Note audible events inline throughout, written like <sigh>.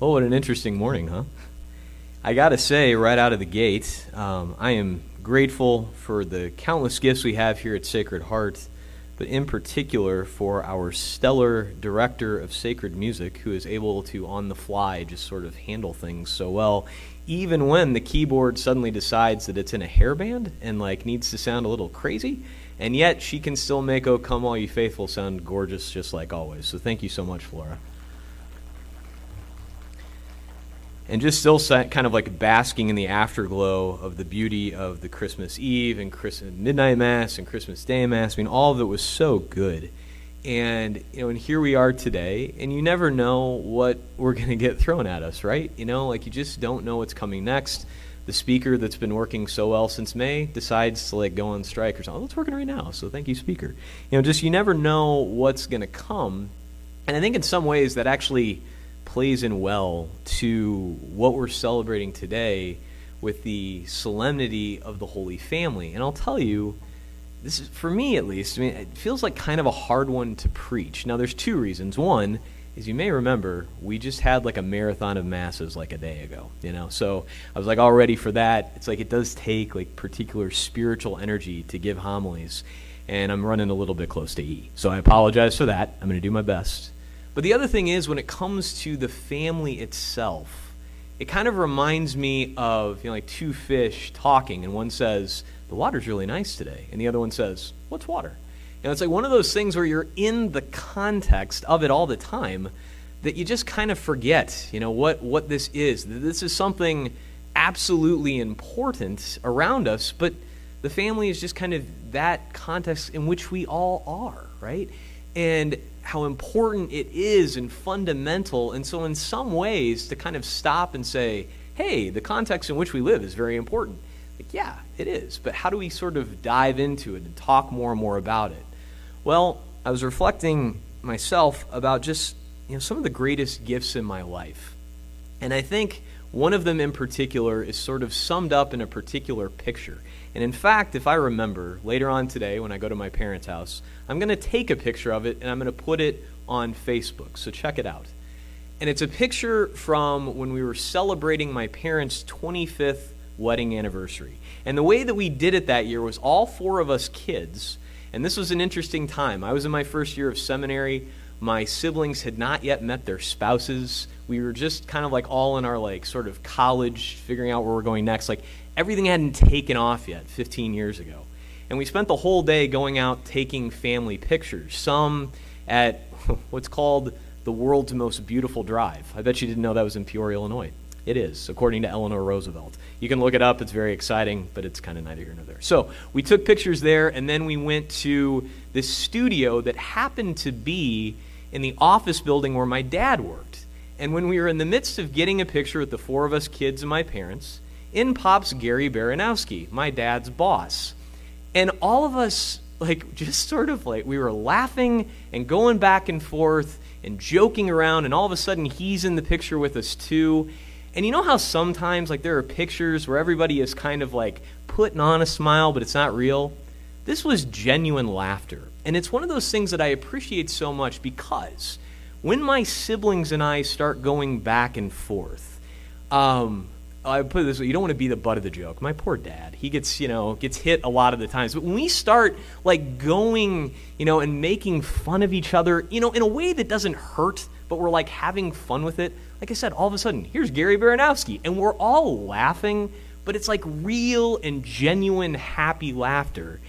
Well, what an interesting morning, huh? I got to say, right out of the gate, um, I am grateful for the countless gifts we have here at Sacred Heart, but in particular for our stellar director of sacred music who is able to, on the fly, just sort of handle things so well, even when the keyboard suddenly decides that it's in a hairband and like needs to sound a little crazy. And yet she can still make "Oh Come All You Faithful" sound gorgeous, just like always. So thank you so much, Flora. And just still kind of like basking in the afterglow of the beauty of the Christmas Eve and Christmas midnight mass and Christmas Day mass. I mean, all of it was so good. And you know, and here we are today, and you never know what we're <laughs> going to get thrown at us, right? You know, like you just don't know what's coming next. The speaker that's been working so well since May decides to like go on strike or something. Oh, it's working right now, so thank you, speaker. You know, just you never know what's going to come. And I think in some ways that actually plays in well to what we're celebrating today with the solemnity of the Holy Family. And I'll tell you, this is for me at least, I mean, it feels like kind of a hard one to preach. Now there's two reasons. One is you may remember we just had like a marathon of masses like a day ago, you know. So I was like all ready for that. It's like it does take like particular spiritual energy to give homilies. And I'm running a little bit close to E. So I apologize for that. I'm going to do my best. But the other thing is, when it comes to the family itself, it kind of reminds me of you know, like two fish talking, and one says, The water's really nice today. And the other one says, What's water? And it's like one of those things where you're in the context of it all the time that you just kind of forget, you know, what, what this is. This is something absolutely important around us, but the family is just kind of that context in which we all are, right? And how important it is and fundamental. And so, in some ways, to kind of stop and say, hey, the context in which we live is very important. Like, yeah, it is. But how do we sort of dive into it and talk more and more about it? Well, I was reflecting myself about just you know some of the greatest gifts in my life. And I think one of them in particular is sort of summed up in a particular picture. And in fact, if I remember, later on today when I go to my parents' house, I'm going to take a picture of it and I'm going to put it on Facebook. So check it out. And it's a picture from when we were celebrating my parents' 25th wedding anniversary. And the way that we did it that year was all four of us kids, and this was an interesting time. I was in my first year of seminary. My siblings had not yet met their spouses. We were just kind of like all in our like sort of college, figuring out where we're going next. Like everything hadn't taken off yet 15 years ago. And we spent the whole day going out taking family pictures, some at <laughs> what's called the world's most beautiful drive. I bet you didn't know that was in Peoria, Illinois. It is, according to Eleanor Roosevelt. You can look it up, it's very exciting, but it's kind of neither here nor there. So we took pictures there, and then we went to this studio that happened to be in the office building where my dad worked. And when we were in the midst of getting a picture with the four of us kids and my parents, in pops Gary Baranowski, my dad's boss. And all of us, like, <laughs> just sort of like, we were laughing and going back and forth and joking around, and all of a sudden he's in the picture with us too. And you know how sometimes, like, there are pictures where everybody is kind of like putting on a smile, but it's not real? This was genuine laughter. And it's one of those things that I appreciate so much because when my siblings and I start going back and forth, um, I put it this way: you don't want to be the butt of the joke. My poor dad, he gets you know gets hit a lot of the times. But when we start like going, you know, and making fun of each other, you know, in a way that doesn't hurt, but we're like having fun with it. Like I said, all of a sudden, here's Gary Baranowski, and we're all laughing, but it's like real and genuine happy laughter.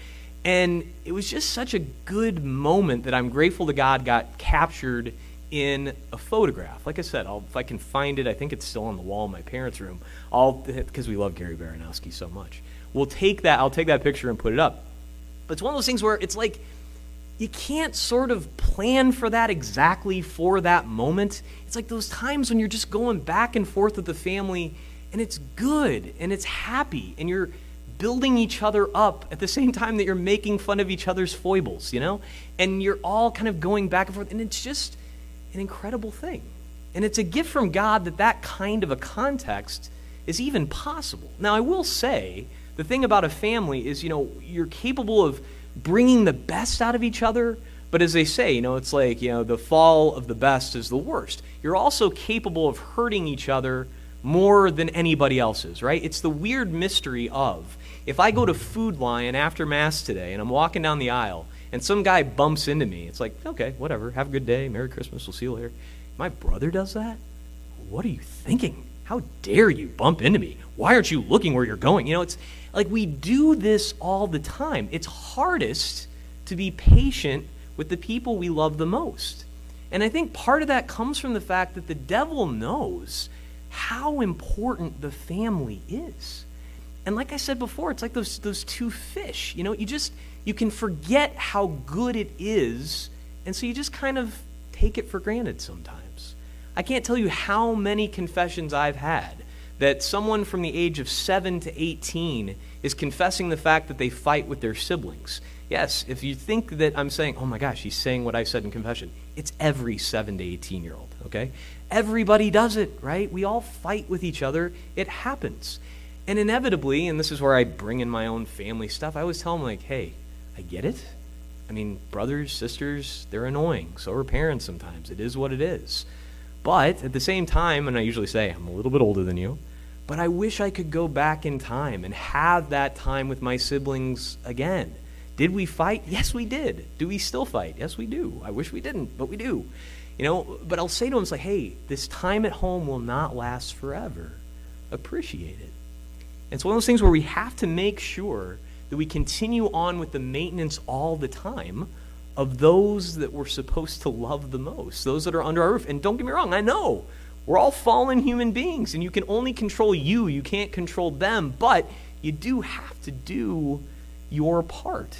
And it was just such a good moment that I'm grateful to God got captured in a photograph. Like I said, I'll, if I can find it, I think it's still on the wall in my parents' room. I'll because we love Gary Baranowski so much. We'll take that. I'll take that picture and put it up. But it's one of those things where it's like you can't sort of plan for that exactly for that moment. It's like those times when you're just going back and forth with the family, and it's good and it's happy, and you're building each other up at the same time that you're making fun of each other's foibles, you know? And you're all kind of going back and forth, and it's just an incredible thing. And it's a gift from God that that kind of a context is even possible. Now, I will say, the thing about a family is, you know, you're capable of bringing the best out of each other, But as they say, you know, it's like, you know, the fall of the best is the worst. You're also capable of hurting each other more than anybody else is, right? It's the weird mystery of if I go to Food Lion after Mass today and I'm walking down the aisle and some guy bumps into me, it's like, okay, whatever, have a good day, Merry Christmas, we'll see you later. My brother does that? What are you thinking? How dare you bump into me? Why aren't you looking where you're going? You know, it's like we do this all the time. It's hardest to be patient with the people we love the most. And I think part of that comes from the fact that the devil knows how important the family is. And like I said before, it's like those, those two fish. You know, you just, you can forget how good it is, and so you just kind of take it for granted sometimes. I can't tell you how many confessions I've had that someone from the age of 7 to 18 is confessing the fact that they fight with their siblings. Yes, if you think that I'm saying, oh my gosh, he's saying what I said in confession, it's every 7 to 18 year old, okay? Everybody does it, right? We all fight with each other. It happens. And inevitably, and this is where I bring in my own family stuff, I always tell them, like, hey, I get it. I mean, brothers, sisters, they're annoying. So are parents sometimes. It is what it is. But at the same time, and I usually say, I'm a little bit older than you, but I wish I could go back in time and have that time with my siblings again. Did we fight? Yes, we did. Do we still fight? Yes, we do. I wish we didn't, but we do. You know, but I'll say to him, it's like, hey, this time at home will not last forever. Appreciate it. It's one of those things where we have to make sure that we continue on with the maintenance all the time of those that we're supposed to love the most, those that are under our roof. And don't get me wrong, I know we're all fallen human beings, and you can only control you, you can't control them, but you do have to do your part.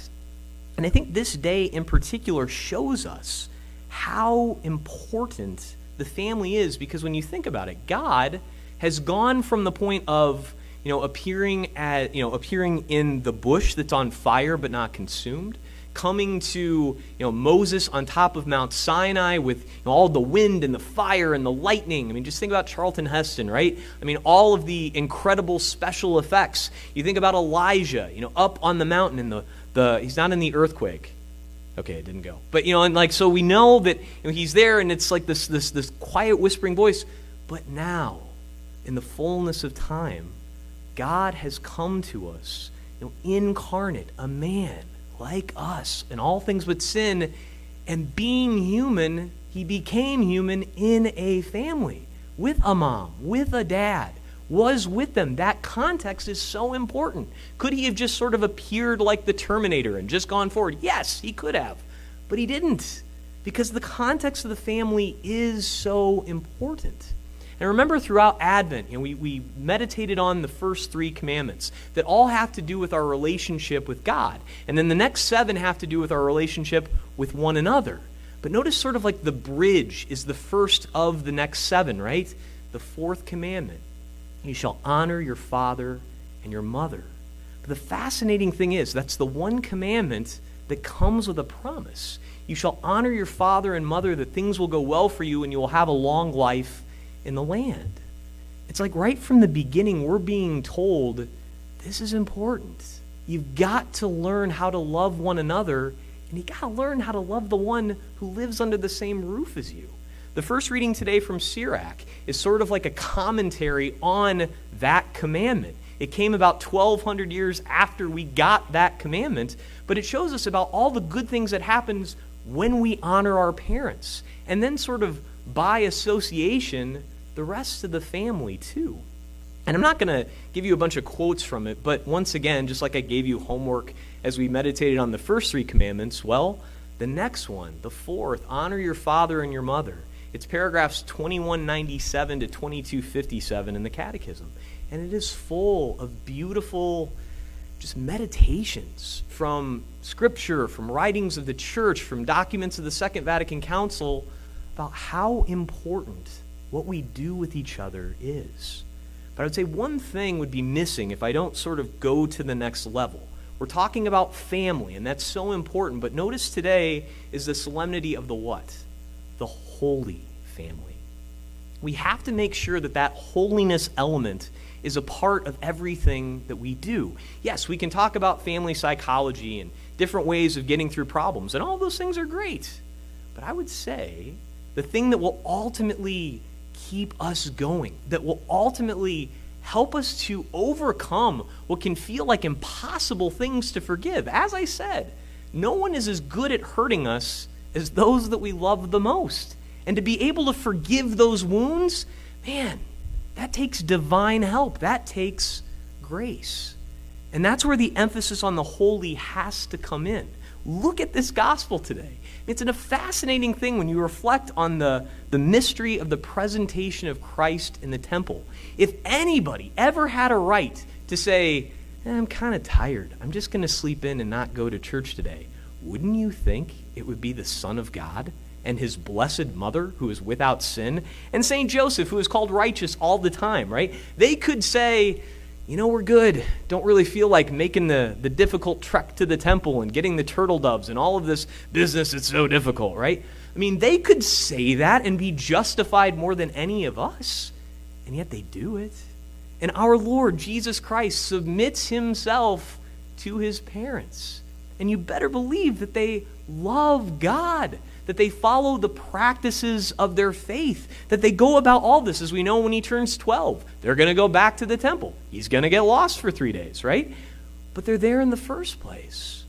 And I think this day in particular shows us how important the family is because when you think about it, God has gone from the point of you know appearing at you know appearing in the bush that's on fire but not consumed coming to you know Moses on top of Mount Sinai with you know, all the wind and the fire and the lightning. I mean, just think about Charlton Heston, right? I mean, all of the incredible special effects. You think about Elijah, you know, up on the mountain in the the he's not in the earthquake. Okay, it didn't go. But you know, and like so we know that you know, he's there and it's like this this this quiet whispering voice. But now, in the fullness of time, God has come to us, you know, incarnate, a man like us and all things but sin, and being human, he became human in a family with a mom, with a dad was with them. That context is so important. Could he have just sort of appeared like the Terminator and just gone forward? Yes, he could have. But he didn't because the context of the family is so important. And remember throughout Advent, you know, we, we meditated on the first three commandments that all have to do with our relationship with God. And then the next seven have to do with our relationship with one another. But notice sort of like the bridge is the first of the next seven, right? The fourth commandment you shall honor your father and your mother. But the fascinating thing is, that's the one commandment that comes with a promise. You shall honor your father and mother that things will go well for you and you will have a long life in the land. It's like right from the beginning, we're being told this is important. You've got to learn how to love one another, and you got to learn how to love the one who lives under the same roof as you. The first reading today from Sirach is sort of like a commentary on that commandment. It came about 1,200 years after we got that commandment, but it shows us about all the good things that happens when we honor our parents. And then, sort of by association, the rest of the family, too. And I'm not going to give you a bunch of quotes from it, but once again, just like I gave you homework as we meditated on the first three commandments, well, the next one, the fourth, honor your father and your mother. It's paragraphs 2197 to 2257 in the Catechism. And it is full of beautiful just meditations from scripture, from writings of the church, from documents of the Second Vatican Council about how important what we do with each other is. But I would say one thing would be missing if I don't sort of go to the next level. We're talking about family, and that's so important. But notice today is the solemnity of the what? The holy family. We have to make sure that that holiness element is a part of everything that we do. Yes, we can talk about family psychology and different ways of getting through problems, and all those things are great. But I would say the thing that will ultimately keep us going, that will ultimately help us to overcome what can feel like impossible things to forgive. As I said, no one is as good at hurting us as those that we love the most. And to be able to forgive those wounds, man, that takes divine help. That takes grace. And that's where the emphasis on the holy has to come in. Look at this gospel today. It's a fascinating thing when you reflect on the, the mystery of the presentation of Christ in the temple. If anybody ever had a right to say, eh, I'm kind of tired, I'm just going to sleep in and not go to church today, wouldn't you think it would be the Son of God and his blessed mother who is without sin, and St. Joseph who is called righteous all the time, right? They could say, you know, we're good. Don't really feel like making the, the difficult trek to the temple and getting the turtle doves and all of this business It's so difficult, right? I mean, they could say that and be justified more than any of us, and yet they do it. And our Lord Jesus Christ submits himself to his parents. And you better believe that they love God that they follow the practices of their faith, that they go about all this. As we know, when he turns 12, they're going to go back to the temple. He's going to get lost for three days, right? But they're there in the first place.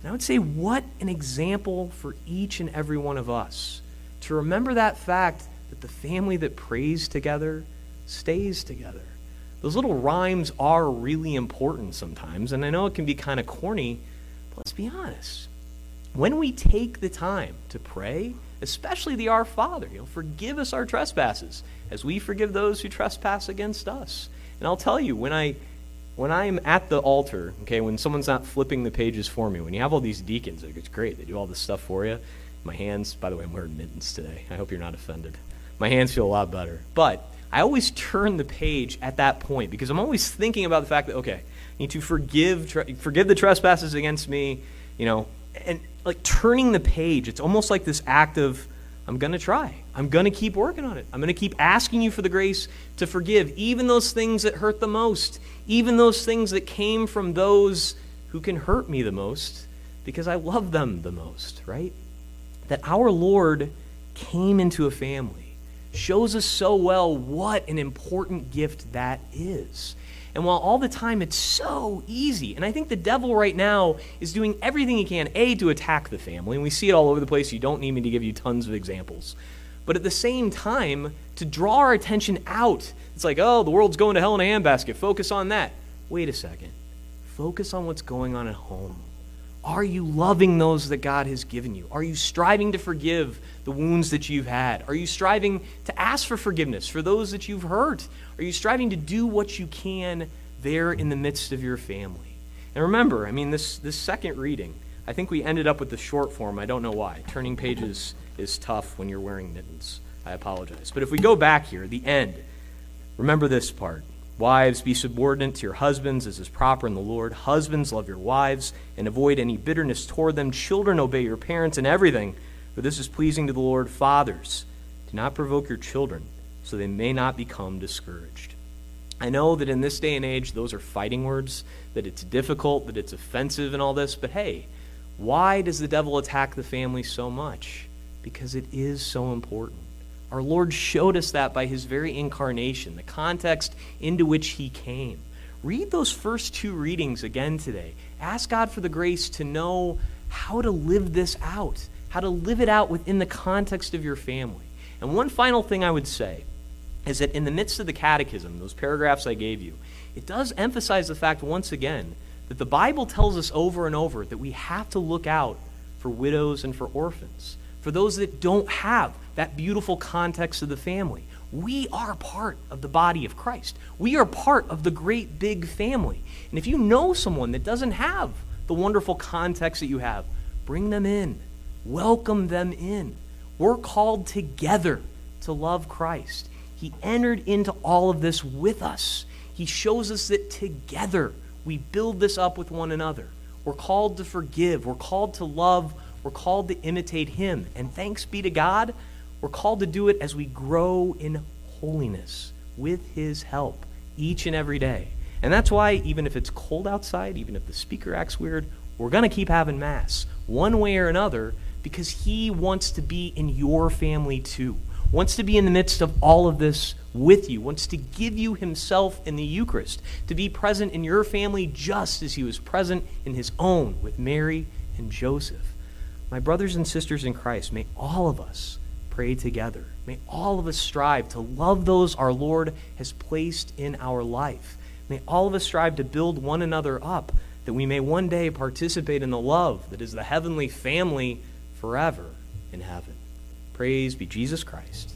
And I would say, what an example for each and every one of us to remember that fact that the family that prays together stays together. Those little rhymes are really important sometimes, and I know it can be kind of corny, but let's be honest when we take the time to pray, especially the Our Father, you know, forgive us our trespasses as we forgive those who trespass against us. And I'll tell you, when I when I'm at the altar, okay, when someone's not flipping the pages for me, when you have all these deacons, it's great. They do all this stuff for you. My hands, by the way, I'm wearing mittens today. I hope you're not offended. My hands feel a lot better. But I always turn the page at that point because I'm always thinking about the fact that, okay, I need to forgive, forgive the trespasses against me, you know, and like turning the page. It's almost like this act of, I'm going to try. I'm going to keep working on it. I'm going to keep asking you for the grace to forgive, even those things that hurt the most, even those things that came from those who can hurt me the most, because I love them the most, right? That our Lord came into a family shows us so well what an important gift that is. And while all the time it's so easy, and I think the devil right now is doing everything he can, A, to attack the family, and we see it all over the place. You don't need me to give you tons of examples. But at the same time, to draw our attention out, it's like, oh, the world's going to hell in a handbasket. Focus on that. Wait a second. Focus on what's going on at home. Are you loving those that God has given you? Are you striving to forgive the wounds that you've had? Are you striving to ask for forgiveness for those that you've hurt? Are you striving to do what you can there in the midst of your family? And remember, I mean, this, this second reading, I think we ended up with the short form. I don't know why. Turning pages is tough when you're wearing mittens. I apologize. But if we go back here, the end, remember this part. Wives, be subordinate to your husbands as is proper in the Lord. Husbands, love your wives and avoid any bitterness toward them. Children, obey your parents in everything, for this is pleasing to the Lord. Fathers, do not provoke your children, so they may not become discouraged. I know that in this day and age, those are fighting words, that it's difficult, that it's offensive, and all this, but hey, why does the devil attack the family so much? Because it is so important. Our Lord showed us that by his very incarnation, the context into which he came. Read those first two readings again today. Ask God for the grace to know how to live this out, how to live it out within the context of your family. And one final thing I would say is that in the midst of the catechism, those paragraphs I gave you, it does emphasize the fact once again that the Bible tells us over and over that we have to look out for widows and for orphans for those that don't have that beautiful context of the family. We are part of the body of Christ. We are part of the great big family. And if you know someone that doesn't have the wonderful context that you have, bring them in, welcome them in. We're called together to love Christ. He entered into all of this with us. He shows us that together we build this up with one another. We're called to forgive, we're called to love we're called to imitate him. And thanks be to God, we're called to do it as we grow in holiness with his help each and every day. And that's why, even if it's cold outside, even if the speaker acts weird, we're going to keep having Mass, one way or another, because He wants to be in your family too, wants to be in the midst of all of this with you, wants to give you Himself in the Eucharist, to be present in your family just as He was present in His own with Mary and Joseph. My brothers and sisters in Christ, may all of us pray together. May all of us strive to love those our Lord has placed in our life. May all of us strive to build one another up, that we may one day participate in the love that is the heavenly family forever in heaven. Praise be Jesus Christ.